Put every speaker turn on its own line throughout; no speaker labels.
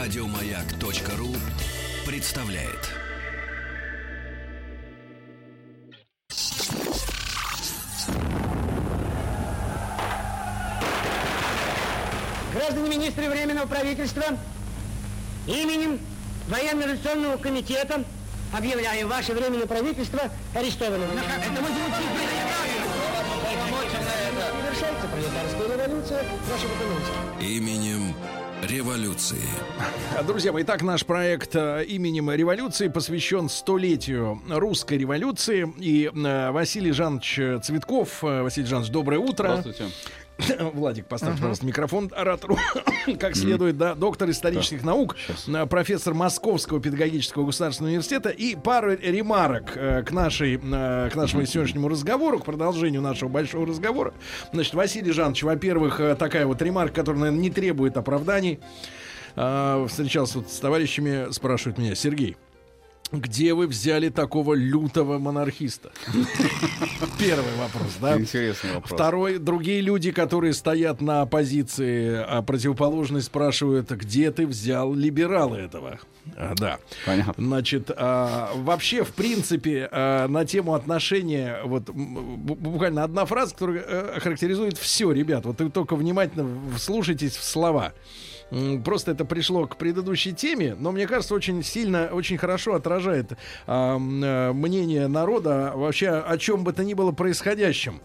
Радиомаяк.ру представляет.
Граждане министры Временного правительства, именем Военно-революционного комитета объявляю ваше Временное правительство арестованным. Это мы Завершается пролетарская революция, документы.
Именем революции.
Друзья мои, итак, наш проект э, именем революции посвящен столетию русской революции. И э, Василий Жанович Цветков. Э, Василий Жанович, доброе утро.
Здравствуйте.
Владик, поставьте, пожалуйста, микрофон оратору. Как следует, да, доктор исторических наук, э, профессор Московского педагогического государственного университета. И пару ремарок э, к нашей, э, к нашему сегодняшнему разговору, к продолжению нашего большого разговора. Значит, Василий Жанович, во-первых, э, такая вот ремарка, которая, наверное, не требует оправданий. А, Встречался вот с товарищами, спрашивают меня, Сергей, где вы взяли такого лютого монархиста? Первый вопрос, да?
Интересный вопрос.
Второй, другие люди, которые стоят на позиции а, противоположной, спрашивают, где ты взял либерала этого? А, да.
Понятно.
Значит, а, вообще, в принципе, а, на тему отношения, вот буквально одна фраза, которая э, характеризует все, ребят. Вот вы только внимательно вслушайтесь в слова. Просто это пришло к предыдущей теме, но мне кажется, очень сильно, очень хорошо отражает э, мнение народа вообще о чем бы то ни было происходящем.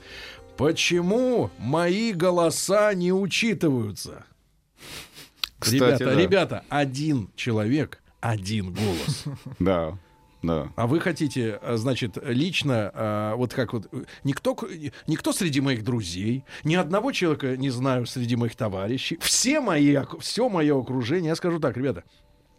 Почему мои голоса не учитываются?
Кстати,
ребята,
да.
ребята, один человек, один голос.
Да, да.
А вы хотите, а, значит, лично, а, вот как вот, э, никто, никто среди моих друзей, ни одного человека не знаю среди моих товарищей, все мои, все мое окружение, я скажу так, ребята,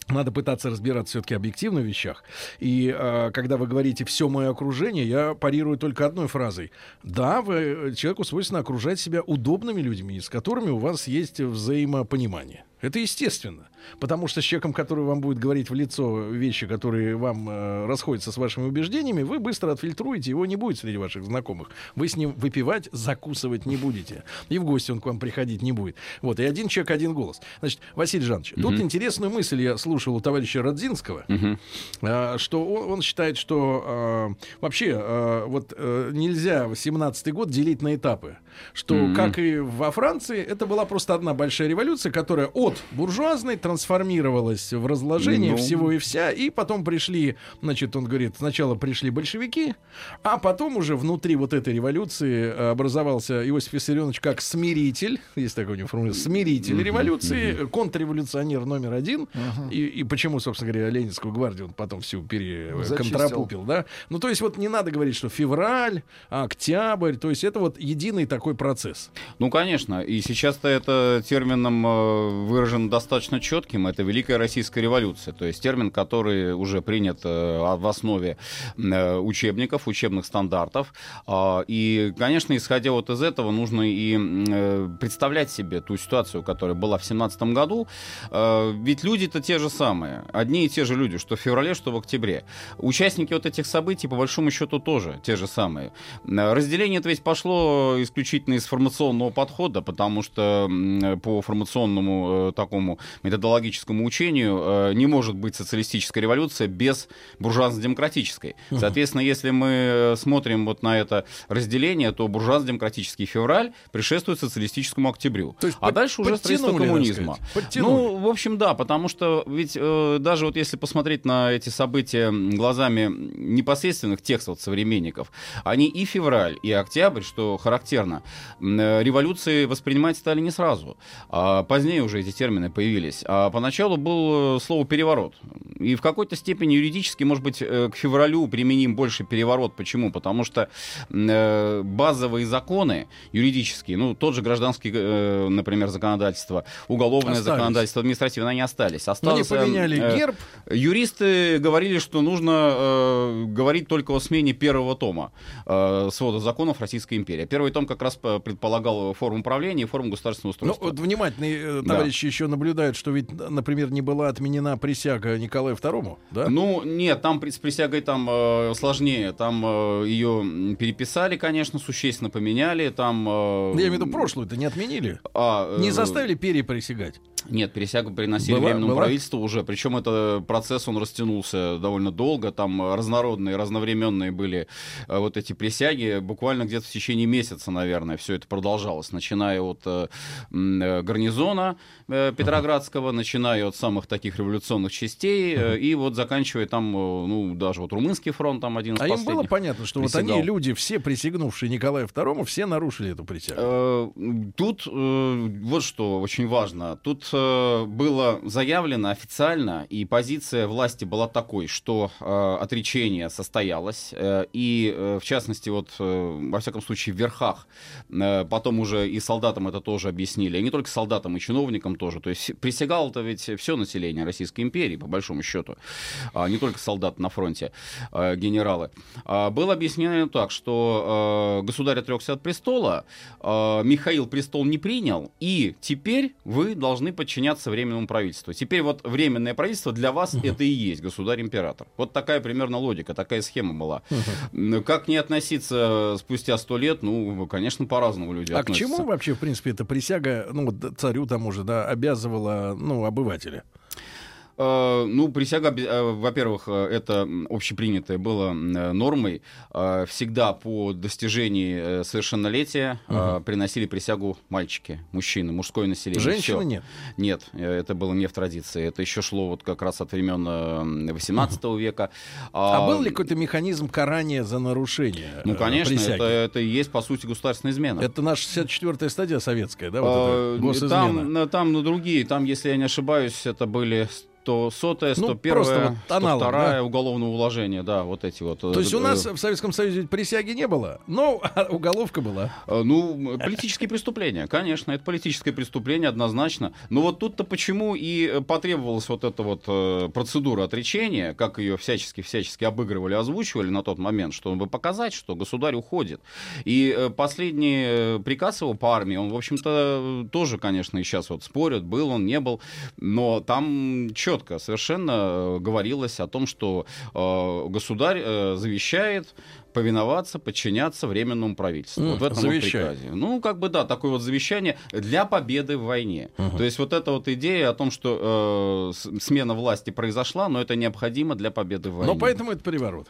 надо пытаться разбираться все-таки объективно в вещах. И а, когда вы говорите все мое окружение, я парирую только одной фразой. Да, вы, э, человеку свойственно окружать себя удобными людьми, с которыми у вас есть взаимопонимание. Это естественно. Потому что с человеком, который вам будет говорить в лицо вещи, которые вам э, расходятся с вашими убеждениями, вы быстро отфильтруете, его не будет среди ваших знакомых. Вы с ним выпивать, закусывать не будете. И в гости он к вам приходить не будет. Вот, и один человек, один голос. Значит, Василий Жанович, тут интересную мысль я слушал у товарища Родзинского, э, что он, он считает, что э, вообще э, вот э, нельзя 17-й год делить на этапы. Что, как и во Франции, это была просто одна большая революция, которая от буржуазной трансформировалась в разложение
Ну.
всего и вся, и потом пришли, значит, он говорит, сначала пришли большевики, а потом уже внутри вот этой революции э, образовался Иосиф Виссарионович как смиритель, есть такой у него формулировка, смиритель революции, контрреволюционер номер один, и, и почему, собственно говоря, Ленинскую гвардию он потом всю переконтрапупил, да? Ну, то есть вот не надо говорить, что февраль, октябрь, то есть это вот единый такой процесс.
Ну, конечно. И сейчас-то это термином э, выражен достаточно четким. Это Великая Российская революция. То есть термин, который уже принят э, в основе э, учебников, учебных стандартов. А, И, конечно, исходя вот из этого, нужно и э, представлять себе ту ситуацию, которая была в 17 году. Э, Ведь люди-то те же самые. Одни и те же люди, что в феврале, что в октябре. Участники вот этих событий, по большому счету, тоже те же самые. Разделение это ведь пошло исключительно из формационного подхода, потому что по формационному такому методологическому учению э, не может быть социалистическая революция без буржуазно-демократической. Соответственно, если мы смотрим вот на это разделение, то буржуазно-демократический февраль предшествует социалистическому октябрю.
То есть
а
под-
дальше уже строительство коммунизма. Ну, в общем, да, потому что ведь э, даже вот если посмотреть на эти события глазами непосредственных текстов современников, они и февраль, и октябрь, что характерно, э, революции воспринимать стали не сразу. А позднее уже эти термины появились. А поначалу был э, слово «переворот». И в какой-то степени юридически, может быть, э, к февралю применим больше переворот. Почему? Потому что э, базовые законы юридические, ну, тот же гражданский, например, законодательство, уголовное
Остались.
законодательство, административное, они остались.
Но не поменяли герб,
Юристы говорили, что нужно говорить только о смене первого тома свода законов Российской империи. Первый том как раз предполагал форму управления и форму государственного
Ну,
устройства.
вот внимательные э,
Да.
товарищи еще наблюдают, что ведь, например, не была отменена присяга Николаю II, да?
Ну, нет, там с присягой там э, сложнее. Там э, ее переписали, конечно, существенно поменяли. Там, э,
Я имею в виду прошлую-то не отменили.
а, э,
Не заставили переприсягать.
Нет, присягу приносили
Была-
временному
была?
правительству уже. Причем это процесс, он растянулся довольно долго. Там разнородные, разновременные были э, вот эти присяги. Буквально где-то в течение месяца, наверное, все это продолжалось. Начиная от э, э, гарнизона Петроградского, начиная от самых таких революционных частей, и вот заканчивая там, ну, даже вот румынский фронт, там один из
А им
последних.
было понятно, что вот
присягал.
они, люди, все присягнувшие Николаю II, все нарушили эту присягу.
Тут вот что очень важно. Тут было заявлено официально, и позиция власти была такой, что э, отречение состоялось, э, и э, в частности, вот э, во всяком случае в верхах, э, потом уже и солдатам это тоже объяснили, и не только солдатам, и чиновникам тоже. То есть присягало-то ведь все население Российской империи, по большому счету, а не только солдаты на фронте, э, генералы. А, Было объяснено так, что э, государь отрекся от престола, э, Михаил престол не принял, и теперь вы должны подчиняться временному правительству. Теперь вот временное правительство для вас это и есть государь-император. Вот такая примерно логика, такая схема была. М, Как не относиться спустя сто лет, ну, конечно, по-разному люди
А к
относятся.
чему вообще, в принципе, эта присяга, ну, вот царю тому же, да, обязывала, ну, обывателя?
Э, Ну, присяга, э, во-первых, э, это м, общепринятое было м, э, нормой. Всегда по достижении совершеннолетия э, приносили присягу мальчики, мужчины, мужское население.
Женщины
Всё.
нет.
Нет, это было не в традиции. Это еще шло вот как раз от времен э, 18 века.
А, был ли какой-то механизм карания за нарушение
Ну, конечно,
присяги?
это, это и есть, по сути, государственная измена.
Это наша 64-я стадия советская, да? Вот госизмена.
Там, там на другие, там, если я не ошибаюсь, это были 100, 100
Ну,
101
просто вот аналог,
102
да?
уголовного уложения, да, вот эти вот.
То есть у нас в Советском Союзе присяги не было, но уголовка была.
Э, Ну, политические преступления, конечно, это политическое преступление однозначно. Но вот тут-то почему и э, потребовалась вот эта вот э, процедура отречения, как ее всячески-всячески обыгрывали, озвучивали на тот момент, чтобы показать, что государь уходит. И э, последний э, приказ его по армии, он, в общем-то, э, тоже, конечно, и сейчас вот спорят, был он, не был, но там четко совершенно э, говорилось о том, что э, государь э, завещает повиноваться, подчиняться временному правительству.
М,
вот в этом вот
завещает.
приказе. Ну, как бы да, такое вот завещание для победы в войне. То есть вот эта вот идея о том, что э, смена власти произошла, но это необходимо для победы в войне.
Но поэтому это переворот.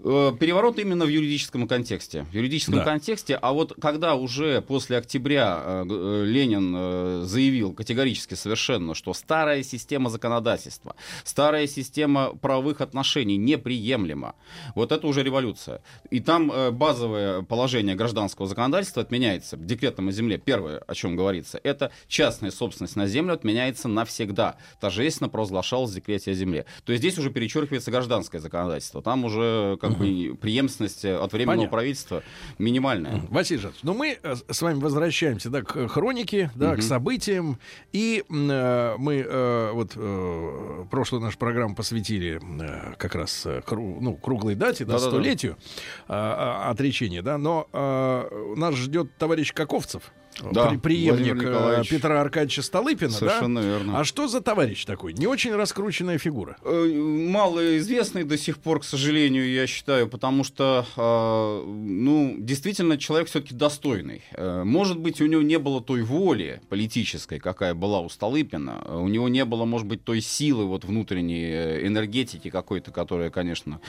Э, Переворот именно в юридическом контексте. В юридическом
Да.
контексте, а вот когда уже после октября э, э, Ленин э, заявил категорически совершенно, что старая система законодательства, старая система правовых отношений неприемлема, вот это уже революция. И там э, базовое положение гражданского законодательства отменяется декретом о земле. Первое, о чем говорится, это частная собственность на землю отменяется навсегда. Торжественно провозглашалось в декрете о земле. То есть здесь уже перечеркивается гражданское законодательство. Там уже как бы преемственность э, от временного
Понятно.
правительства минимальная.
Василий Жанович, ну мы э, с вами возвращаемся да, к хронике, да, к событиям. И э, мы э, вот э, прошлую нашу программу посвятили э, как раз э, кру- ну, круглой дате, да,
Да-да-да.
столетию э, э, отречения, да, но э, нас ждет товарищ Каковцев,
Да,
при- преемник э. Петра Аркадьевича Столыпина,
Совершенно
да?
верно.
А что за товарищ такой? Не очень раскрученная фигура.
Э, Малоизвестный до сих пор, к сожалению, я считаю, потому что, э, ну, действительно, человек все-таки достойный. Может быть, у него не было той воли политической, какая была у Столыпина. У него не было, может быть, той силы вот внутренней энергетики какой-то, которая, конечно,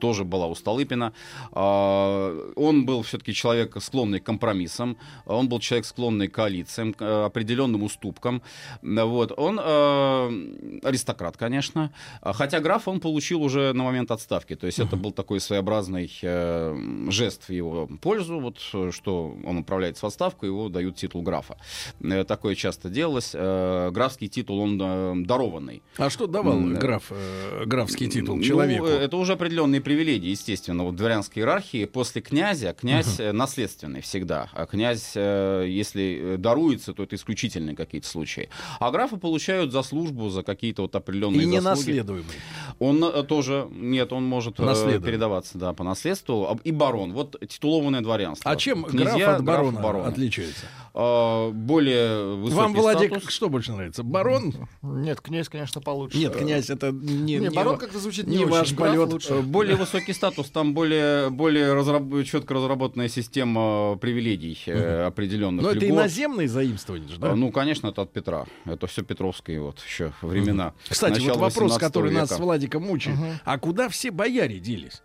тоже была у Столыпина. Он был все-таки человек, склонный к компромиссам. Он был человек, склонный к коалициям, к э, определенным уступкам. Вот. Он э, аристократ, конечно. Хотя граф он получил уже на момент отставки. То есть это был такой своеобразный э, жест в его пользу, вот, что он отправляется в отставку, его дают титул графа. Э, Такое часто делалось. Э, Графский титул, он э, дарованный.
А что давал граф, э, графский титул
Ну,
человеку?
э, это уже определенные привилегии, естественно. Вот в дворянской иерархии после князя, князь э, наследственный всегда. А князь, э, если э, даруется, то это исключительные какие-то случаи. А графы получают за службу, за какие-то вот определенные
И не
заслуги.
наследуемый.
Он э, тоже, нет, он может э, передаваться, да, по наследству. А- И барон, вот титулованное дворянство.
А чем
Князья,
граф от барона
бароны.
отличается?
А, более высокий
Вам, Владик,
статус.
что больше нравится? Барон?
Нет, князь, конечно, получше.
Нет, князь, это не,
Не,
не
барон как-то звучит
не
не,
ваш
очень. Граф
полет.
лучше.
Более высокий статус, там более, более разраб- четко разработанная система привилегий определенных
Но это
льгот.
иноземные заимствования же, да?
А, Ну, конечно, это от Петра. Это все петровские вот еще времена.
Кстати, вот
Начала
вопрос,
18
который нас с
века.
Владиком мучает. А куда все бояре делись?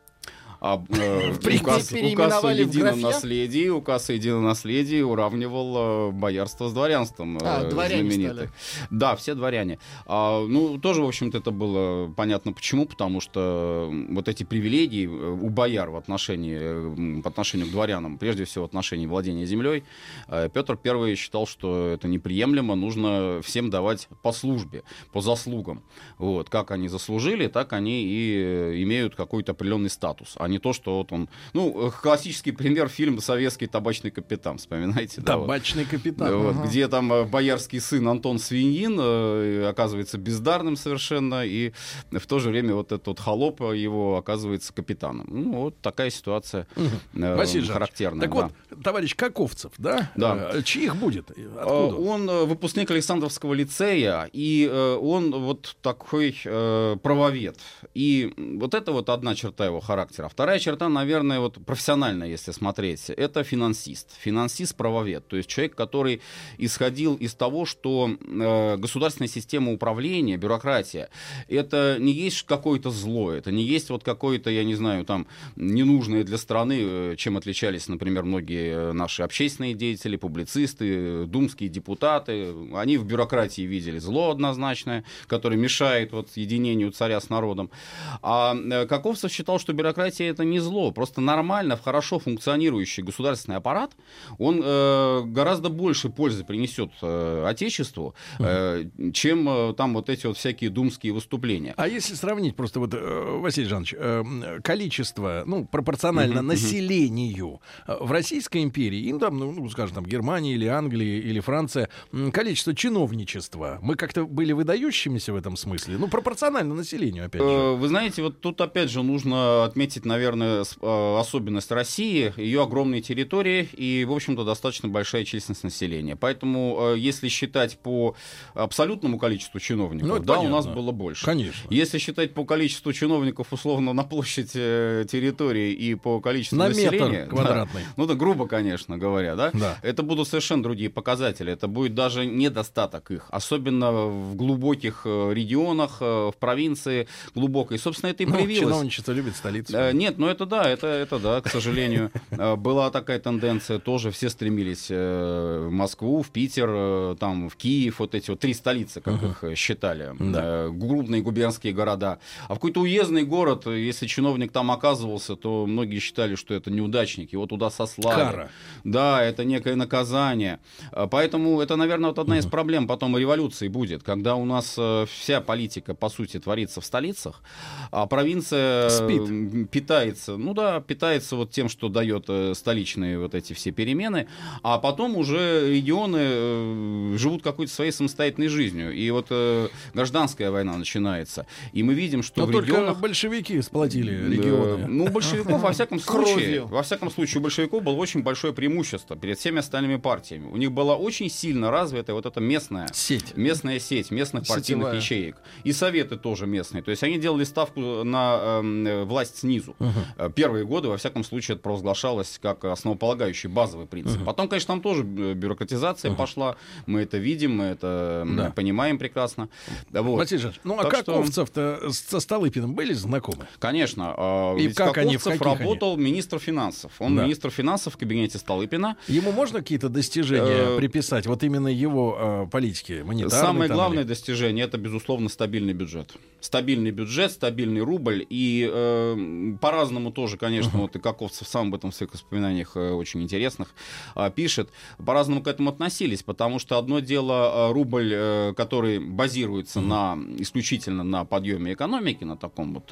А, э, указ, указ о едином наследии, указ о едином наследии уравнивал э, боярство с дворянством. э,
А, дворяне
знаменитых.
стали.
Да, все дворяне. А, ну, тоже, в общем-то, это было понятно почему, потому что вот эти привилегии э, у бояр в отношении, э, по отношению к дворянам, прежде всего в отношении владения землей, э, Петр I считал, что это неприемлемо, нужно всем давать по службе, по заслугам. Вот, как они заслужили, так они и имеют какой-то определенный статус, а не то, что вот он... Ну, э, классический пример фильм «Советский табачный капитан», да, вот?
Табачный капитан.
Да, вот,
Ага.
где там э, боярский сын Антон Свиньин э, оказывается бездарным совершенно, и в то же время вот этот вот холоп его оказывается капитаном. Ну, вот такая ситуация э,
Василий
характерная.
Так
да.
вот, товарищ Каковцев, да?
Да.
Э, Чьих будет? Откуда?
Он выпускник Александровского лицея, и он вот такой правовед. И вот это вот одна черта его характера. Вторая черта, наверное, вот профессиональная, если смотреть, это финансист. Финансист-правовед. То есть человек, который исходил из того, что э, государственная система управления, бюрократия, это не есть какое-то зло, это не есть вот какое-то, я не знаю, там, ненужное для страны, э, чем отличались, например, многие э, наши общественные деятели, публицисты, думские депутаты. Они в бюрократии видели зло однозначное, которое мешает вот единению царя с народом. А э, Каковцев считал, что бюрократия это не зло, просто нормально, в хорошо функционирующий государственный аппарат, он э, гораздо больше пользы принесет э, Отечеству, э, чем э, там вот эти вот всякие думские выступления.
А если сравнить просто вот, э, Василий Жанович, э, количество, ну, пропорционально населению э, в Российской империи, и, ну, там, ну, ну, скажем, там, Германия или Англия или Франция, количество чиновничества, мы как-то были выдающимися в этом смысле? Ну, пропорционально населению, опять же.
Э, Вы знаете, вот тут опять же нужно отметить, наверное, с- э, особенность России, ее огромные территории и, в общем-то, достаточно большая численность населения. Поэтому, э, если считать по абсолютному количеству чиновников,
Ну,
да, у нас
понятно.
было больше.
Конечно.
Если считать по количеству чиновников, условно, на площадь э, территории и по количеству
На
населения...
метр квадратный.
да, ну, да, грубо, конечно говоря, да?
Да.
Это будут совершенно другие показатели. Это будет даже недостаток их. Особенно в глубоких регионах, в провинции глубокой. Собственно, это и
Ну,
проявилось.
чиновничество любит столицу.
Э, Нет, ну это да, это, это да, к сожалению. Э, Была такая тенденция, тоже все стремились э, в Москву, в Питер, э, там, в Киев, вот эти вот три столицы, как их считали,
Да.
крупные губернские города. А в какой-то уездный город, если чиновник там оказывался, то многие считали, что это неудачник, его туда сослали.
Кара.
Да, это некое наказание. Поэтому это, наверное, вот одна из проблем потом революции будет, когда у нас вся политика, по сути, творится в столицах, а провинция
Спит.
м, питается, ну да, питается вот тем, что дает э, столичные вот эти все перемены, а потом уже регионы э, живут какой-то своей самостоятельной жизнью. И вот э, гражданская война начинается. И мы видим, что
Но
в
только
регионах...
большевики сплотили регионы.
Ну, большевиков, во всяком случае, во всяком случае, у большевиков было очень большое преимущество перед всеми остальными партиями. У них была очень сильно развитая вот эта местная
Сеть.
местная сеть местных партийных ячеек. И советы тоже местные. То есть они делали ставку на эм, э, власть снизу. Э, Первые годы, во всяком случае, это провозглашалось как основополагающий базовый принцип. Потом, конечно, там тоже э, бюрократизация пошла. Мы это видим, мы это
Да.
понимаем прекрасно. Вот.
Василий Жанович, ну а
Так
Каковцев-то с- со Столыпиным были знакомы?
Конечно. а,
И как они, в
Каковцев
каких они?
работал министр финансов. Он
Да.
министр финансов в кабинете Столыпина.
Ему можно какие-то достижения
Э,
приписать? Вот именно его э, политики, монетарной
Самое главное
или-
достижение это, безусловно, стабильный бюджет. Стабильный бюджет, стабильный рубль. И э, по-разному тоже, конечно, вот и Каковцев сам об этом в своих воспоминаниях э, очень интересных а, пишет. По-разному к этому относились, потому что одно дело э, рубль, э, который базируется на исключительно на подъеме экономики, на таком вот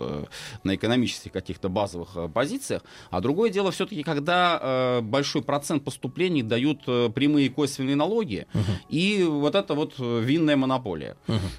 на экономических каких-то базовых позициях, а другое дело все-таки, когда большой процент поступлений дают прямые косвенные налоги, и вот это вот винная монополия.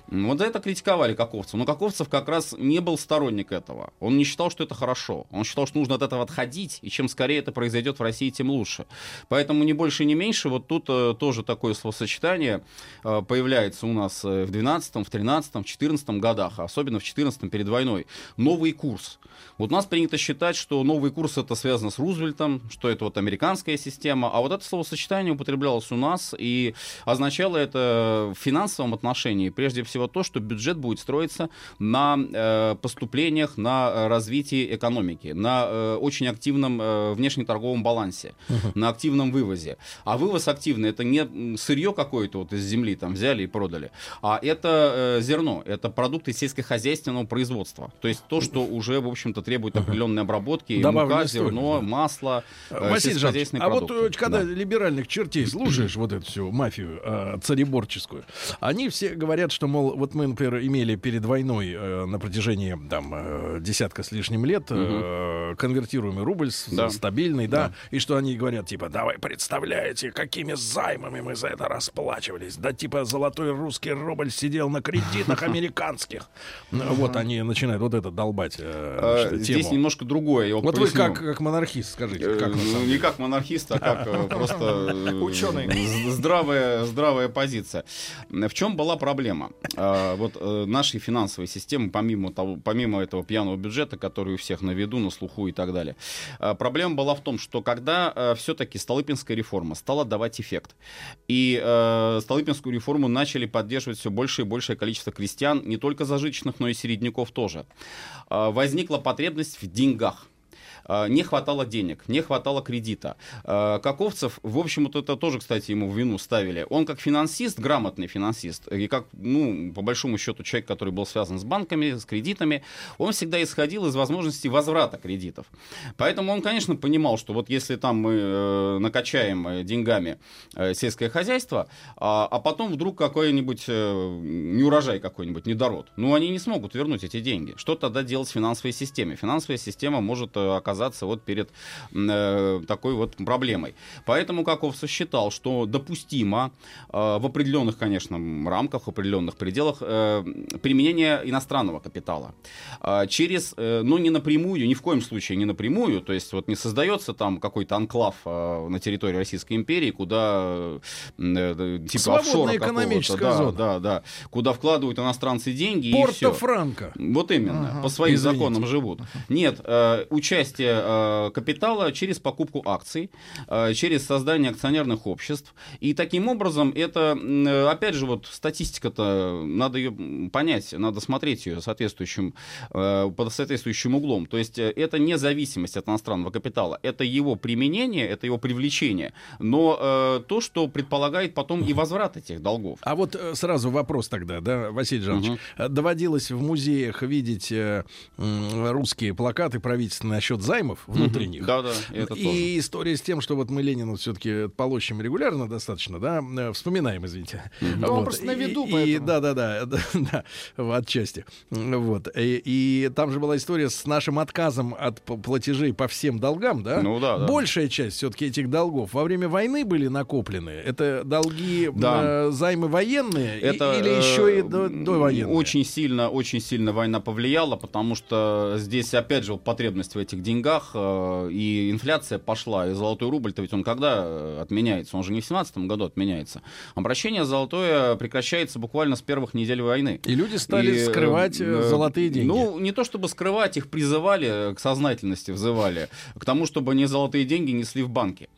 Вот это критиковали Каковцев. Но Каковцев как раз не был сторонник этого. Он не считал, что это хорошо. Хорошо. Он считал, что нужно от этого отходить, и чем скорее это произойдет в России, тем лучше. Поэтому ни больше, ни меньше, вот тут э, тоже такое словосочетание э, появляется у нас э, в 12 в 13 в 14 годах, а особенно в 14 перед войной. Новый курс. Вот у нас принято считать, что новый курс это связано с Рузвельтом, что это вот американская система, а вот это словосочетание употреблялось у нас, и означало это в финансовом отношении прежде всего то, что бюджет будет строиться на э, поступлениях, на развитии экономики, на э, очень активном э, внешнеторговом балансе, uh-huh. на активном вывозе. А вывоз активный это не сырье какое-то вот из земли там взяли и продали, а это э, зерно, это продукты сельскохозяйственного производства. То есть то, что уже, в общем-то, требует определенной обработки,
Добавленной
мука, зерно, масло, э,
Василий Жанович, а вот
продукты.
э, когда
Да.
либеральных чертей слушаешь вот эту всю мафию э, цареборческую, они все говорят, что, мол, вот мы, например, имели перед войной э, на протяжении там э, десятка с лишним лет э, конвертируемый рубль
Да.
стабильный, да, и что они говорят, типа, давай, представляете, какими займами мы за это расплачивались, да, типа, золотой русский рубль сидел на кредитах американских. Вот они начинают вот это долбать э,
Э,
что,
Здесь немножко другое.
Вот вы как, как монархист, скажите,
Э, не как монархист, а как э, просто э,
Ученый.
здравая, здравая позиция. В чем была проблема? А, Вот э, нашей финансовой системы, помимо, того, помимо этого пьяного бюджета, который у всех на виду, на слуху и так далее, а, проблема была в том, что когда все-таки Столыпинская реформа стала давать эффект, и э, Столыпинскую реформу начали поддерживать все больше и большее количество крестьян, не только зажиточных, но и середняков тоже, возникла потребность в деньгах. А, не хватало денег, не хватало кредита. А, Каковцев, в общем, вот это тоже, кстати, ему в вину ставили. Он как финансист, грамотный финансист, и как, ну, по большому счету, человек, который был связан с банками, с кредитами, он всегда исходил из возможности возврата кредитов. Поэтому он, конечно, понимал, что вот если там мы э, накачаем э, деньгами э, сельское хозяйство, а, а потом вдруг какой-нибудь э, неурожай какой-нибудь, недород, ну, они не смогут вернуть эти деньги. Что тогда делать в финансовой системе? Финансовая система может э, оказаться вот перед э, такой вот проблемой. Поэтому Каковцев считал, что допустимо э, в определенных, конечно, рамках, в определенных пределах э, применение иностранного капитала. А, через, э, ну, не напрямую, ни в коем случае не напрямую, то есть вот не создается там какой-то анклав э, на территории Российской империи, куда э, э, типа
Свободная
офшора
экономическая
какого-то,
зона.
да, да, да, куда вкладывают иностранцы деньги и все.
Порто-Франко.
Вот именно, по своим
Извините.
законам живут. Нет, э, участие э, капитала через покупку акций, э, через создание акционерных обществ. И таким образом это, э, опять же, вот статистика-то, надо ее понять, надо смотреть ее соответствующим, под соответствующим углом. То есть это не зависимость от иностранного капитала, это его применение, это его привлечение, но то, что предполагает потом и возврат этих долгов.
А вот сразу вопрос тогда, да, Василий Жанович. Э, Доводилось в музеях видеть русские плакаты правительственные насчет займов внутренних.
Да, да, это
и
тоже.
история с тем, что вот мы Ленина все-таки полощем регулярно достаточно, да, э, вспоминаем, извините.
Ну, он просто на виду,
и,
поэтому.
да, да, да, да, да, в- отчасти. Вот. И, и там же была история с нашим отказом от платежей по всем долгам, да?
Ну да, да.
Большая часть все-таки этих долгов во время войны были накоплены. Это долги,
Да.
э, займы военные и-
Это,
или
э,
еще и до, довоенные?
Очень сильно, очень сильно война повлияла, потому что здесь, опять же, вот потребность в этих деньгах, э, и инфляция пошла, и золотой рубль-то ведь он когда э, отменяется? Он же не в 17 году отменяется. Обращение золотое прекращается буквально с первых недель войны.
И люди стали
И, э,
скрывать э, золотые деньги.
Ну, не то чтобы скрывать, их призывали, к сознательности взывали, к тому, чтобы они золотые деньги несли в банки.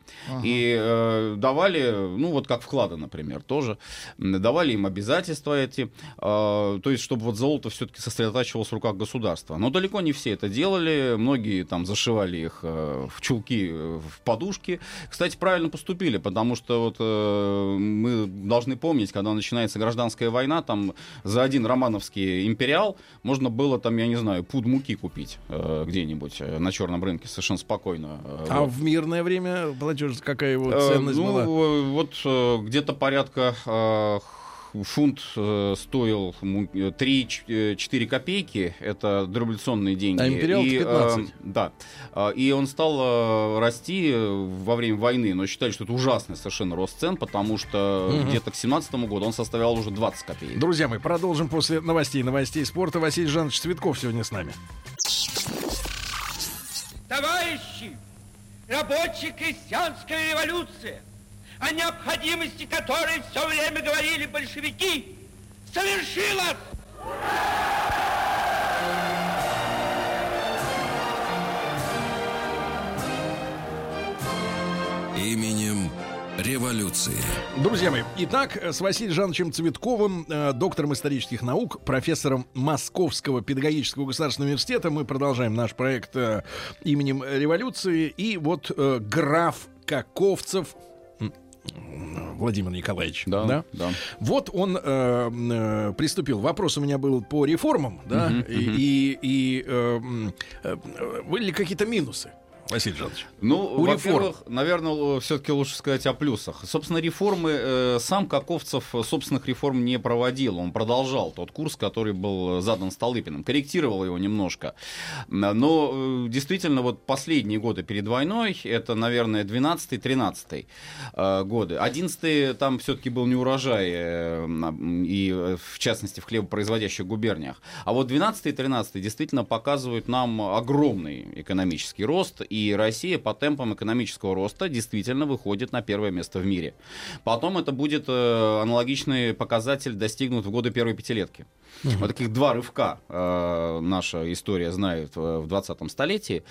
И э, давали, ну вот как вклады, например, тоже, давали им обязательства эти, э, то есть чтобы вот золото все-таки сосредотачивалось в руках государства. Но далеко не все это делали, многие там зашивали их э, в чулки, э, в подушки. Кстати, правильно поступили, потому что вот э, мы должны помнить, когда начинается гражданская война, там за один романовский империал можно было там, я не знаю, пуд муки купить э, где-нибудь э, на черном рынке совершенно спокойно. э,
А
вот.
в мирное время платеж какая его
Э,
ценность
ну,
была?
э, вот э, где-то порядка э, фунт э, стоил му- э, 3-4 копейки, это дореволюционные деньги.
А империал
И, э,
15.
да. Э, И он стал э, расти э, во время войны, но считали, что это ужасный совершенно рост цен, потому что
Мгм.
где-то к 17 году он составлял уже 20 копеек.
Друзья мои, продолжим после новостей, новостей спорта. Василий Жанович Цветков сегодня с нами.
Рабочая крестьянская революция, о необходимости которой все время говорили большевики, совершилась!
Именем революции.
Друзья мои, итак, с Василием Жановичем Цветковым, э, доктором исторических наук, профессором Московского педагогического государственного университета, мы продолжаем наш проект э, именем революции. И вот э, граф Каковцев, Владимир Николаевич,
Да,
да?
да.
Вот он э, э, приступил. Вопрос у меня был по реформам, да,
Мгм,
и, и, и, э, э, были ли какие-то минусы, Василий Жанович?
Ну,
У
во-первых, наверное, все-таки лучше сказать о плюсах. Собственно, реформы, э, сам Каковцев собственных реформ не проводил. Он продолжал тот курс, который был задан Столыпиным. Корректировал его немножко. Но э, действительно, вот последние годы перед войной, это, наверное, 12-13 э, годы. 11 там все-таки был не урожай, э, и в частности в хлебопроизводящих губерниях. А вот 12-13 действительно показывают нам огромный экономический рост, и Россия по темпам экономического роста действительно выходит на первое место в мире. Потом это будет э, аналогичный показатель достигнут в годы первой пятилетки. Вот таких два рывка э, наша история знает э, в 20-м столетии.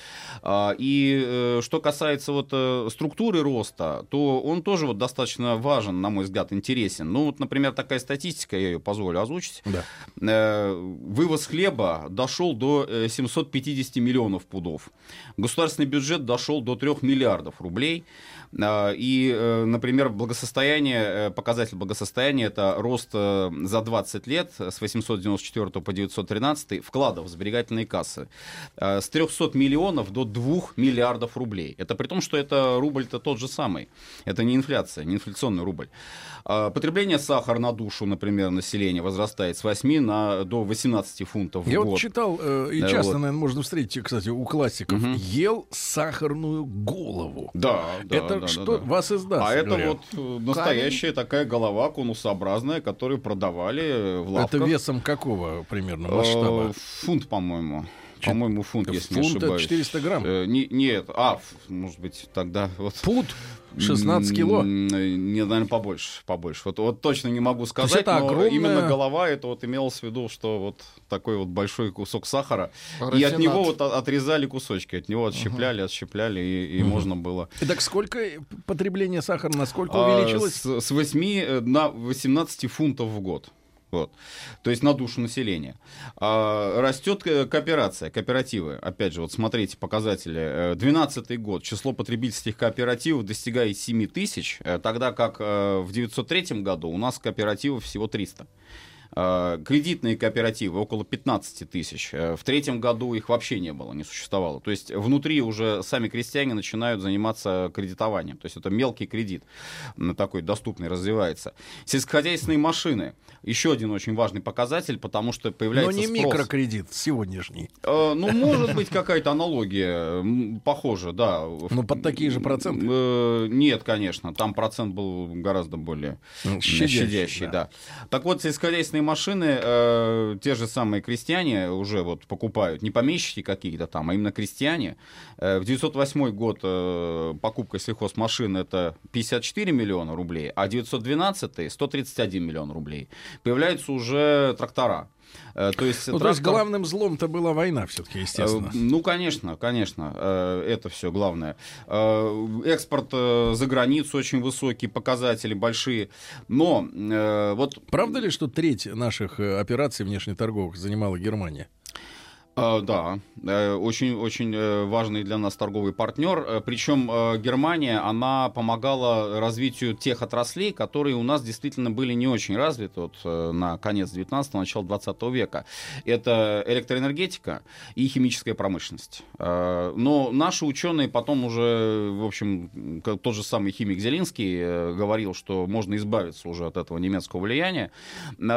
А, и э, что касается вот э, структуры роста, то он тоже вот достаточно важен, на мой взгляд, интересен. Ну, вот, например, такая статистика, я ее позволю озвучить.
Да.
Э, вывоз хлеба дошел до э, 750 миллионов пудов. Государственный бюджет дошел до 3 миллиардов рублей. А, И, э, например, благосостояние, э, показатель благосостояния это рост э, за 20 лет с 894 по 913 вкладов в сберегательные кассы с 300 миллионов до 2 миллиардов рублей. Это при том, что это рубль-то тот же самый. Это не инфляция, не инфляционный рубль. А, Потребление сахара на душу, например, населения возрастает с 8 на, до 18 фунтов в
Я
год.
вот читал, и часто,
вот.
наверное, можно встретить, кстати, у классиков,
Мгм.
ел сахарную голову.
Да, да,
это
да,
что
да, да.
вас издаст?
А это вот э, настоящая такая голова конусообразная, которую продавали э, в лавках.
Это весом какого примерно
Э,
масштаба?
Фунт, по-моему. По-моему, фунт, если не
Фунт это
ошибаюсь.
400 грамм.
Э, не- нет, а, может быть, тогда вот...
Пуд 16 кило.
Э, Не, наверное, побольше, побольше. Вот, вот точно не могу сказать,
это
но
огромная-
именно голова, это вот имелось в виду, что вот такой вот большой кусок сахара, и от
Рафинат.
него вот отрезали кусочки, от него отщепляли, отщепляли, и, и можно было...
Так сколько потребление сахара, насколько
А,
увеличилось?
С, с 8 на 18 фунтов в год. Вот. То есть на душу населения. А, растет э, кооперация, кооперативы. Опять же, вот смотрите показатели. 12 год. Число потребительских кооперативов достигает 7 тысяч, э, тогда как э, в 903 году у нас кооперативов всего 300. А, Кредитные кооперативы около 15 тысяч. Э, В третьем году их вообще не было, не существовало. То есть внутри уже сами крестьяне начинают заниматься кредитованием. То есть это мелкий кредит такой доступный развивается. Сельскохозяйственные машины. Еще один очень важный показатель, потому что
Но
появляется
не
спрос.
микрокредит сегодняшний.
Э, Ну, может быть, какая-то аналогия. Похоже, да.
Ну, под такие же проценты?
Э, Нет, конечно. Там процент был гораздо более щадящий.
щадящий, да.
да. Так вот, сельскохозяйственные машины, э, те же самые крестьяне уже вот покупают, не помещики какие-то там, а именно крестьяне. Э, в 908 год э, покупка сельхозмашин это 54 миллиона рублей, а 912 131 миллион рублей. Появляются уже трактора. Э, то есть,
Ну, то есть главным злом-то была война все-таки, естественно.
Э, Ну, конечно, конечно, э, это все главное. Экспорт за границу очень высокие, показатели большие. Но вот
Правда ли, что треть наших операций внешнеторговых занимала Германия?
Э, Да, э, очень-очень э, важный для нас торговый партнер. Э, Причем э, Германия, она помогала развитию тех отраслей, которые у нас действительно были не очень развиты вот, э, на конец 19-го, начало 20 века. Это электроэнергетика и химическая промышленность. Э, Но наши ученые потом уже, в общем, тот же самый химик Зелинский э, говорил, что можно избавиться уже от этого немецкого влияния.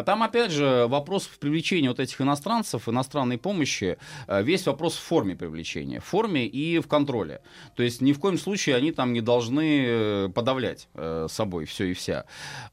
Там, опять же, вопрос в привлечении вот этих иностранцев, иностранной помощи, случае э, весь вопрос в форме привлечения, в форме и в контроле. То есть ни в коем случае они там не должны э, подавлять э, собой все и вся.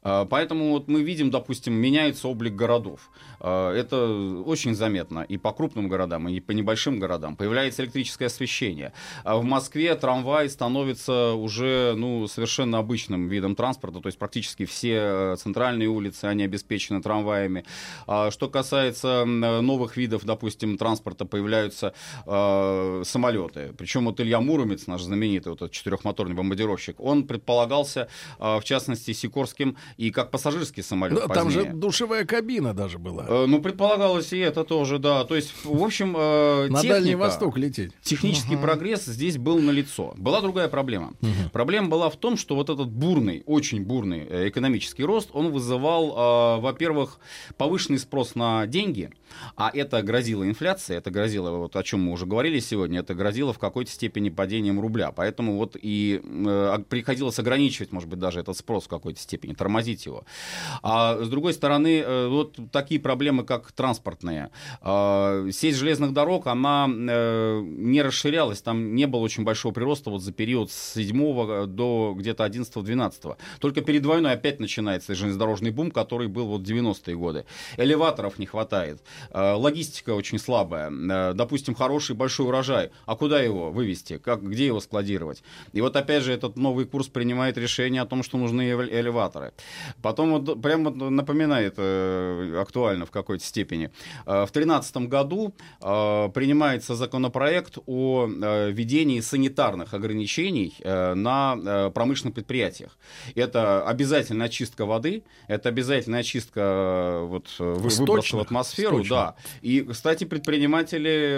Поэтому вот мы видим, допустим, меняется облик городов. Это очень заметно и по крупным городам, и по небольшим городам. Появляется электрическое освещение. А в Москве трамвай становится уже ну, совершенно обычным видом транспорта, то есть практически все центральные улицы, они обеспечены трамваями. А что касается новых видов, допустим, транспорта, появляются э, самолеты. Причем вот Илья Муромец, наш знаменитый вот этот четырехмоторный бомбардировщик, он предполагался, э, в частности, Сикорским и как пассажирский самолет.
Да, там же душевая кабина даже была.
Э, ну, предполагалось и это тоже, да. То есть, в общем, э,
На техника, Дальний Восток лететь.
Технический угу. прогресс здесь был налицо. Была другая проблема. Угу. Проблема была в том, что вот этот бурный, очень бурный э, экономический рост, он вызывал, э, во-первых, повышенный спрос на деньги, а это грозило инфляцией, это грозило, вот о чем мы уже говорили сегодня, это грозило в какой-то степени падением рубля. Поэтому вот и э, приходилось ограничивать, может быть, даже этот спрос в какой-то степени, тормозить его. А с другой стороны, э, вот такие проблемы, как транспортные. Э, сеть железных дорог, она э, не расширялась, там не было очень большого прироста вот за период с 7 до где-то 11-12. Только перед войной опять начинается железнодорожный бум, который был вот в 90-е годы. Элеваторов не хватает. Э, логистика очень слабая. Э, допустим, хороший большой урожай. А куда его вывести? Как, где его складировать? И вот опять же этот новый курс принимает решение о том, что нужны элеваторы. Потом вот прямо напоминает э, актуально в какой-то степени. В 2013 году принимается законопроект о введении санитарных ограничений на промышленных предприятиях. Это обязательная очистка воды, это обязательная очистка вот, выброса в атмосферу, да. И, кстати, предприниматели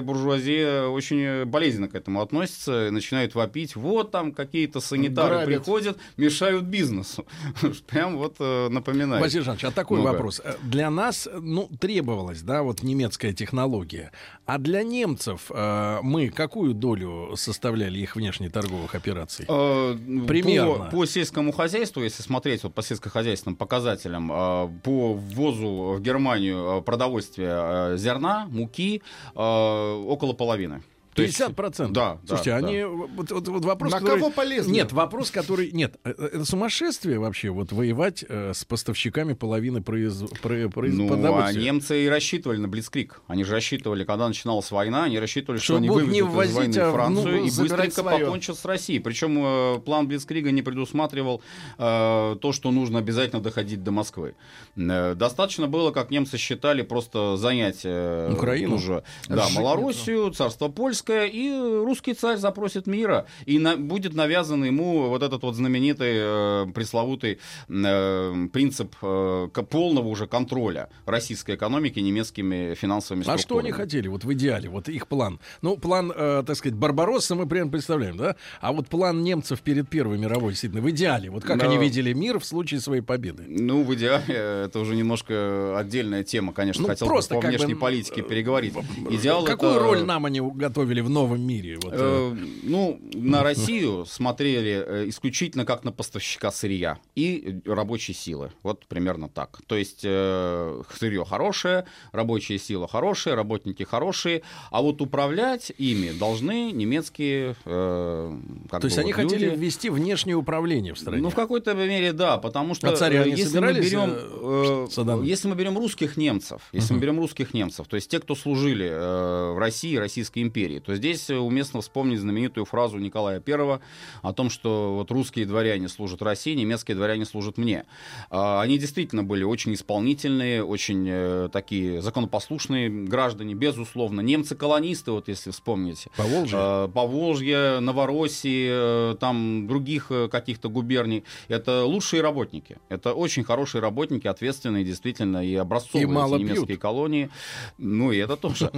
буржуазии очень болезненно к этому относятся, начинают вопить, вот там какие-то санитары Грабят. приходят, мешают бизнесу. Прям вот э, напоминает.
Василий Жанович, а такой Много. вопрос. Для нас, ну, требовалась, да, вот немецкая технология. А для немцев э, мы какую долю составляли их внешнеторговых операций? Э,
Примерно. По, по сельскому хозяйству, если смотреть вот по сельскохозяйственным показателям, э, по ввозу в Германию э, продовольствия Э, зерна, муки э, около половины.
50 процентов. Да. Слушайте, да, они
да. Вот, вот, вот вопрос.
На который... кого полезно? Нет, вопрос, который нет, э, э, это сумасшествие вообще вот воевать э, с поставщиками половины произ... Про...
Произ... Ну, а немцы и рассчитывали на Блицкрик. Они же рассчитывали, когда начиналась война, они рассчитывали, что, что они выведут не ввозить, из войны а, Францию ну, и быстренько свое. покончат с Россией. Причем э, план Блицкрига не предусматривал э, то, что нужно обязательно доходить до Москвы. Э, достаточно было, как немцы считали, просто занять э,
Украину,
уже, да, Малороссию, царство Польское русское, и русский царь запросит мира, и на, будет навязан ему вот этот вот знаменитый э, пресловутый э, принцип э, полного уже контроля российской экономики немецкими финансовыми структурами.
А что они хотели вот в идеале, вот их план? Ну, план, э, так сказать, Барбаросса мы прямо представляем, да? А вот план немцев перед Первой мировой, действительно, в идеале, вот как Но... они видели мир в случае своей победы?
Ну, в идеале, это уже немножко отдельная тема, конечно, ну, хотел просто бы по внешней бы, политике переговорить.
Идеал Какую это... роль нам они готовили в новом мире? Вот, э,
ну, на Россию смотрели э, исключительно как на поставщика сырья и рабочей силы. Вот примерно так. То есть э, сырье хорошее, рабочая сила хорошая, работники хорошие, а вот управлять ими должны немецкие
э, как То есть они люди. хотели ввести внешнее управление в стране?
Ну, в какой-то мере, да, потому что а царя э, если, мы берем, э, э если мы берем русских немцев, если uh-huh. мы берем русских немцев, то есть те, кто служили э, в России, Российской империи, то здесь уместно вспомнить знаменитую фразу Николая I о том, что вот русские дворяне служат России, немецкие дворяне служат мне. А, они действительно были очень исполнительные, очень э, такие законопослушные граждане, безусловно. Немцы-колонисты, вот если вспомнить.
Поволжье?
А, Поволжье, Новороссии, э, там других э, каких-то губерний. Это лучшие работники. Это очень хорошие работники, ответственные действительно и образцовые и мало немецкие пьют. колонии. Ну и это тоже.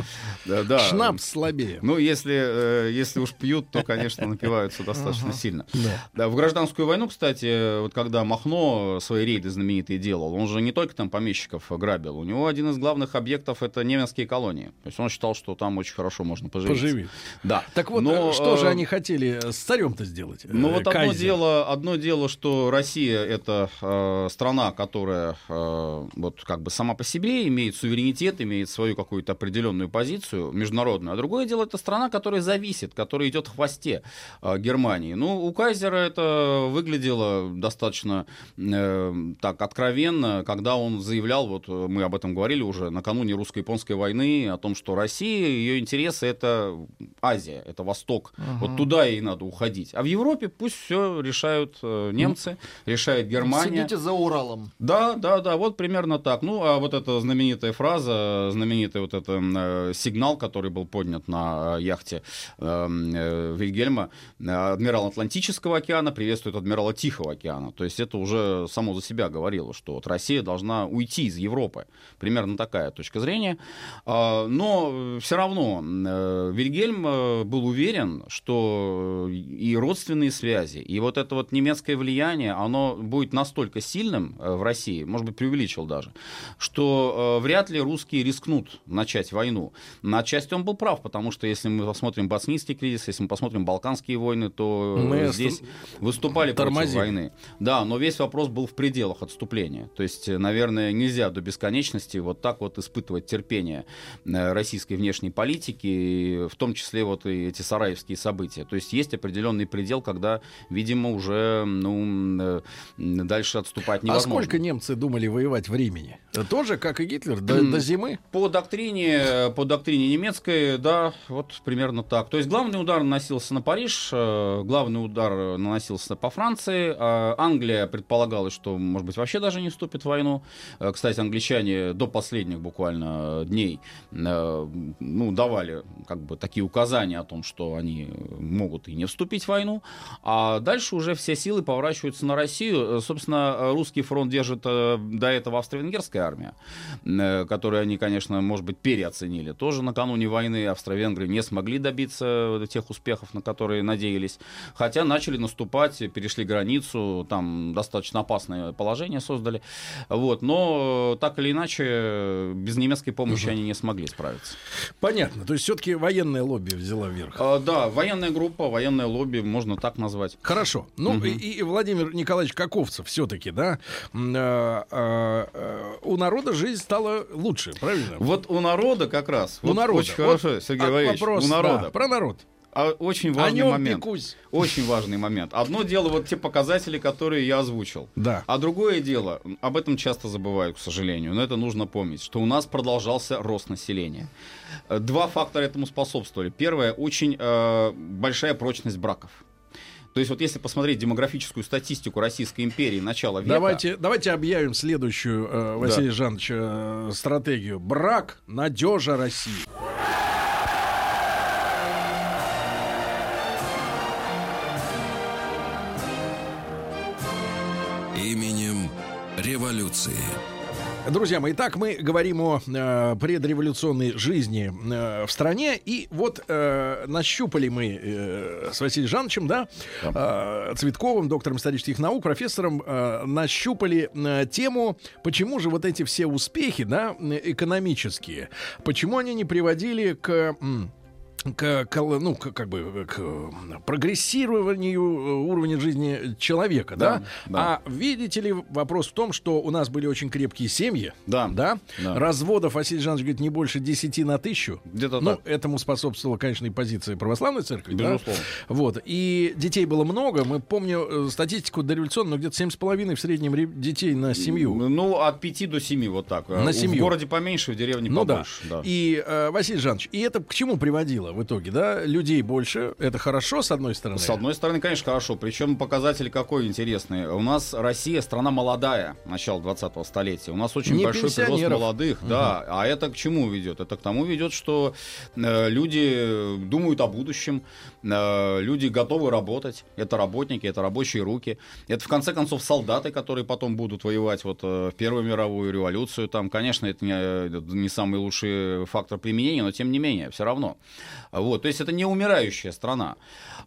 Шнапс слабее.
Ну если, э, если уж пьют, то, конечно, напиваются достаточно сильно. Да. В гражданскую войну, кстати, вот когда Махно свои рейды знаменитые делал, он же не только там помещиков грабил, у него один из главных объектов это немецкие колонии. То есть он считал, что там очень хорошо можно поживить.
Поживить.
Да.
Так вот,
Но,
что же
э,
они хотели с царем-то сделать?
Ну
э,
вот одно дело, одно дело, что Россия это э, страна, которая э, вот как бы сама по себе имеет суверенитет, имеет свою какую-то определенную позицию международную, а другое дело это страна, которая зависит, которая идет в хвосте э, Германии. Ну у Кайзера это выглядело достаточно э, так откровенно, когда он заявлял, вот э, мы об этом говорили уже накануне русско-японской войны, о том, что Россия, ее интересы это Азия, это Восток, вот туда ей надо уходить. А в Европе пусть все решают э, немцы, решает Германия.
Сидите за Уралом.
Да, да, да, вот примерно так. Ну, а вот эта знаменитая фраза, знаменитый вот этот э, сигнал, который был поднят на э, яхте э, э, Вильгельма, адмирал Атлантического океана приветствует адмирала Тихого океана. То есть это уже само за себя говорило, что вот Россия должна уйти из Европы. Примерно такая точка зрения. А, но все равно э, Вильгельм э, был уверен, что и родственные связи, и вот это вот немецкое влияние, оно будет настолько сильным в России, может быть, преувеличил даже, что вряд ли русские рискнут начать войну. На отчасти он был прав, потому что если мы посмотрим боснийский кризис, если мы посмотрим балканские войны, то
Мы
здесь выступали
тормозили.
против войны. Да, но весь вопрос был в пределах отступления. То есть, э, наверное, нельзя до бесконечности вот так вот испытывать терпение э, российской внешней политики, в том числе вот и эти сараевские события. То есть есть определенный предел, когда, видимо, уже ну, э, дальше отступать
А
невозможно.
сколько немцы думали воевать времени? Тоже, как и Гитлер, до, до зимы?
По доктрине, по доктрине немецкой, да, вот примерно так. То есть главный удар наносился на Париж, э, главный удар наносился по Франции. а Англия предполагалось, что, может быть, вообще даже не вступит в войну. Э, Кстати, англичане до последних буквально дней э, ну, давали как бы такие указания о том, что они могут и не вступить в войну. А дальше уже все силы поворачиваются на Россию. Собственно, русский фронт держит до этого австро-венгерская армия, которую они, конечно, может быть, переоценили. Тоже накануне войны австро-венгры не смогли добиться тех успехов, на которые надеялись. Хотя начали наступать, перешли границу, там достаточно опасное положение создали. Вот. Но э, так или иначе, э, без немецкой помощи они не смогли справиться.
Понятно. То есть все-таки военное лобби взяла вверх.
А, да, военная группа, военное лобби, можно так назвать.
Хорошо. Ну, и, и Владимир Николаевич Каковцев все-таки, да, а, а, а, у народа жизнь стала лучше, правильно?
Вот у народа как раз.
у
вот
народа.
Очень хорошо,
Вот,
Сергей
а,
Валерьевич.
Вопрос,
у народа.
да, про народ.
А, очень важный момент.
пекусь.
Очень важный момент. Одно дело вот те показатели, которые я озвучил.
Да.
А другое дело, об этом часто забывают, к сожалению, но это нужно помнить, что у нас продолжался рост населения. Э, Два фактора этому способствовали. Первое, очень э, большая прочность браков. То есть вот если посмотреть демографическую статистику Российской империи начала века...
Давайте, давайте объявим следующую, э, Василий Жанович, э, стратегию. Брак надежа России.
Именем революции.
Друзья мои, итак, мы говорим о э, предреволюционной жизни э, в стране. И вот э, нащупали мы э, с Василием Жановичем, да, э, Цветковым, доктором исторических наук, профессором, э, нащупали э, тему, почему же вот эти все успехи, да, э, экономические, почему они не приводили к... м, к, к- ну, к- как бы к прогрессированию э, уровня жизни человека, да?
Да, да.
А видите ли, вопрос в том, что у нас были очень крепкие семьи,
Да,
да?
да.
Разводов, Василий Жанович говорит, не больше 10 на тысячу.
Где-то
ну,
так.
этому способствовала, конечно, и позиция православной церкви. да?
Безусловно.
Вот. И детей было много. Мы помню э, статистику дореволюционную, где-то 7,5 в среднем ре- детей на семью.
Ну, от 5 до 7 вот так.
На
В
семью.
городе поменьше, в деревне
Ну да.
побольше. да.
И, э, Василий Жанович, и это к чему приводило в итоге, да? Людей больше, это хорошо, с одной стороны.
С одной стороны, конечно, хорошо. Причем показатель какой интересный. У нас Россия страна молодая, начало 20-го столетия. У нас очень
Не
большой прирост молодых. Да. А это к чему ведет? Это к тому ведет, что э, люди думают о будущем, э, люди готовы работать. Это работники, это рабочие руки. Это, в конце концов, солдаты, которые потом будут воевать вот, э, в Первую мировую революцию. Там, конечно, это не, э, не самый лучший фактор применения, но тем не менее, все равно. Вот, то есть это не умирающая страна.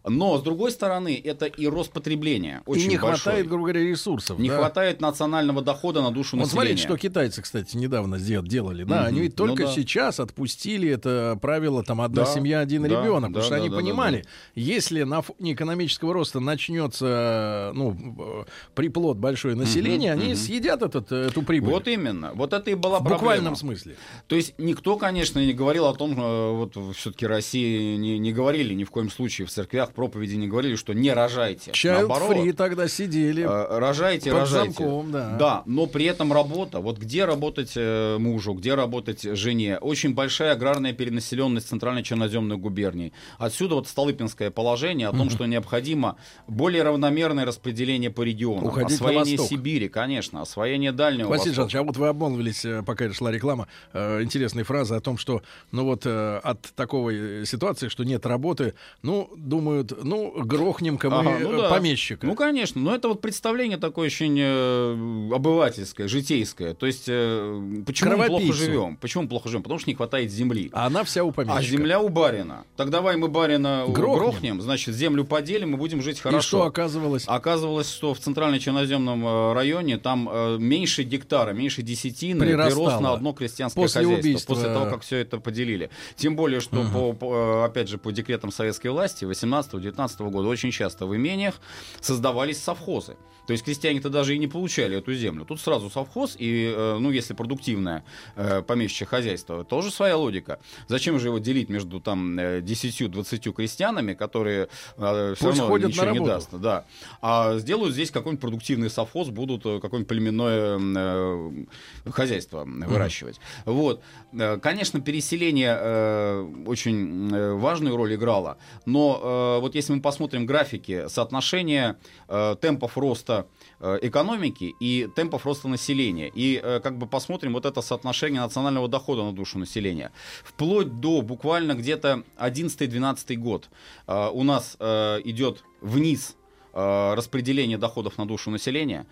Но, с другой стороны, это и рост потребления очень
и не
большой.
хватает, грубо говоря, ресурсов.
Не
да?
хватает национального дохода на душу
Вот
населения.
смотрите, что китайцы, кстати, недавно делали. Да,
Мгм.
они ведь только
Ну да.
сейчас отпустили это правило там одна
Да,
семья, один
да,
ребенок,
да,
потому что
да,
они
да, да,
понимали, если на фоне экономического роста начнется ну, приплод большое населения, они
мгм.
съедят этот, э, эту прибыль.
Вот именно. Вот это и была
в
проблема.
буквальном смысле.
То есть никто, конечно, не говорил о том, э, вот все-таки России не, не говорили ни в коем случае в церквях, проповеди не говорили, что не рожайте.
Child
Наоборот,
Free тогда сидели.
э, рожайте,
под
рожайте.
замком, да.
Да, но при этом работа. Вот где работать э, мужу, где работать жене. Очень большая аграрная перенаселенность центральной черноземной губернии. Отсюда вот столыпинское положение о том, что необходимо более равномерное распределение по регионам.
Уходить
освоение. Сибири, конечно, освоение Дальнего
Василий
Востока.
Жанович, а вот вы обмолвились, э, пока шла реклама, э, интересной фразы о том, что ну вот э, от такой э, ситуации, что нет работы, ну, думают, ну, грохнем-ка мы
Ага, ну
э,
да.
помещика.
Ну, конечно, но это вот представление такое очень э, обывательское, житейское. То есть, э, почему мы плохо живем? Почему мы плохо живем? Потому что не хватает земли.
А она вся у
А
помещика.
земля у барина. Так давай мы барина
Грохнем.
грохнем, значит, землю поделим и будем жить
И
хорошо.
что оказывалось?
Оказывалось, что в центрально-черноземном э, районе там э, меньше гектара, меньше десятины прирост на одно крестьянское
После
хозяйство.
убийства.
После того, как все это поделили. Тем более, что, по, по, э, опять же, по декретам советской власти 18-19 года очень часто в имениях создавались совхозы. То есть крестьяне-то даже и не получали эту землю. Тут сразу совхоз, и, э, ну, если продуктивное э, помещичье хозяйство, тоже своя логика. Зачем же его делить между там э, 10-20 крестьянами, которые э, все
Пусть
равно
ходят
ничего
на
не даст? Да. А сделают здесь какой-нибудь продуктивный совхоз, будут э, какое-нибудь племенное э, хозяйство выращивать. Вот. Э, Конечно, переселение э, очень э, важную роль играло, но э, вот если мы посмотрим графики соотношения э, темпов роста э, экономики и темпов роста населения. И э, как бы посмотрим вот это соотношение национального дохода на душу населения. Вплоть до буквально где-то 11-12 год э, у нас э, идет вниз э, распределение доходов на душу населения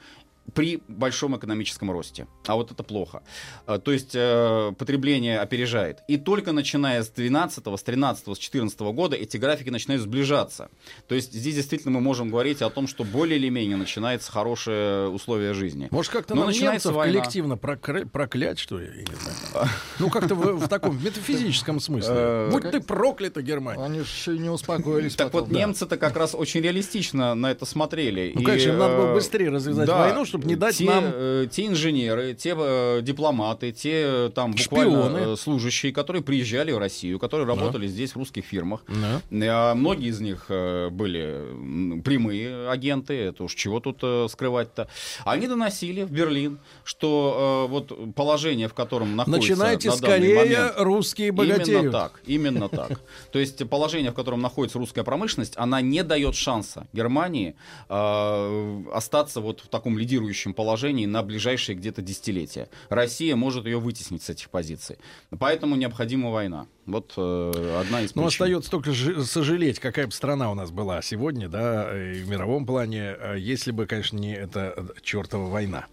при большом экономическом росте. А вот это плохо. Э, То есть э, потребление опережает. И только начиная с 12, с 13, с 14 года эти графики начинают сближаться. То есть здесь действительно мы можем говорить о том, что более или менее начинается хорошее условие жизни.
Может, как-то
Но
нам
начинается война.
коллективно прокля- проклять, что ли? Я не знаю. Ну, как-то в, в таком метафизическом смысле.
Э,
Будь ты проклята, Германия.
Они же еще не успокоились.
Так вот, немцы-то как раз очень реалистично на это смотрели.
Ну, конечно, им надо было быстрее развязать войну, чтобы не дать
те,
нам...
э, те инженеры, те э, дипломаты, те э, там буквально
Шпионы.
служащие, которые приезжали в Россию, которые работали здесь в русских фирмах.
Да.
А Многие из них были прямые агенты, это уж чего тут скрывать-то. Они доносили в Берлин, что вот положение, в котором находится
Начинайте
на
скорее,
момент,
русские
Именно
богатеют.
так, именно так. То есть положение, в котором находится русская промышленность, она не дает шанса Германии остаться вот в таком лидирующем положении на ближайшие где-то десятилетия. Россия может ее вытеснить с этих позиций. Поэтому необходима война. Вот э, одна из
Ну,
причин.
остается только сожалеть, какая бы страна у нас была сегодня, да, и в мировом плане, э, если бы, конечно, не эта чертова война.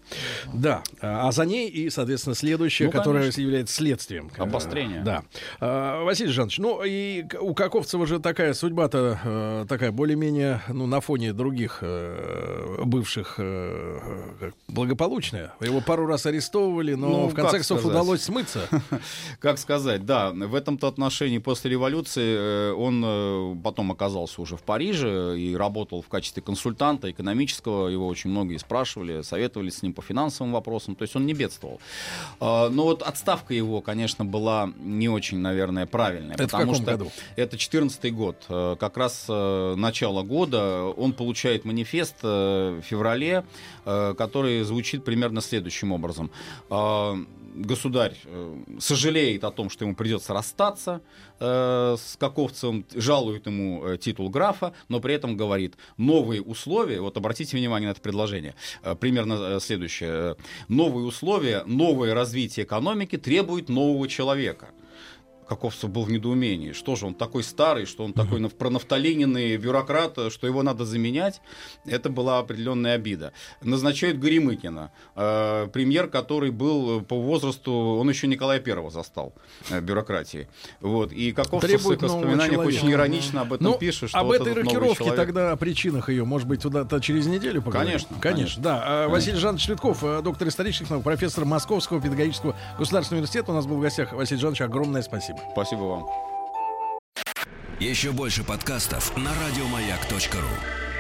Да, а за ней и, соответственно, следующая,
Ну,
которая
конечно.
является следствием. Э,
Обострение.
Да. Василий Жанович, ну и у Каковцева же такая судьба-то э, такая более-менее, ну, на фоне других э, бывших как, благополучная. Его пару раз арестовывали, но
Ну,
в конце концов
сказать?
удалось смыться.
Как сказать, да, в этом-то отношении после революции э, он э, потом оказался уже в Париже и работал в качестве консультанта экономического. Его очень многие спрашивали, советовали с ним по финансовым вопросам. То есть он не бедствовал. А, Но вот отставка его, конечно, была не очень, наверное, правильная.
Это в
потому
каком
что
году?
Это 14 год. Э, Как раз начало года он получает манифест в феврале, который звучит примерно следующим образом. Э, Государь э, сожалеет о том, что ему придется расстаться э, с Каковцевым, жалует ему э, титул графа, но при этом говорит, новые условия, вот обратите внимание на это предложение, э, примерно э, следующее, э, новые условия, новое развитие экономики требует нового человека. Каковцев был в недоумении. Что же, он такой старый, что он такой пронафталиненный бюрократ, что его надо заменять. Это была определенная обида. Назначают Горемыкина, э, премьер, который был по возрасту, он еще Николая Первого застал э, бюрократии. Вот. И Каковцев в своих воспоминаниях очень иронично об этом
Ну,
пишет. Что
об
вот
этой рокировке
человек-
тогда, о причинах ее, может быть, туда-то через неделю поговорим?
Конечно,
Конечно,
конечно.
да. А, Василий Жанович Цветков, э, доктор исторических наук, профессор Московского педагогического государственного университета. У нас был в гостях Василий Жанович. Огромное спасибо.
Спасибо вам.
Еще больше подкастов на радиомаяк.ру.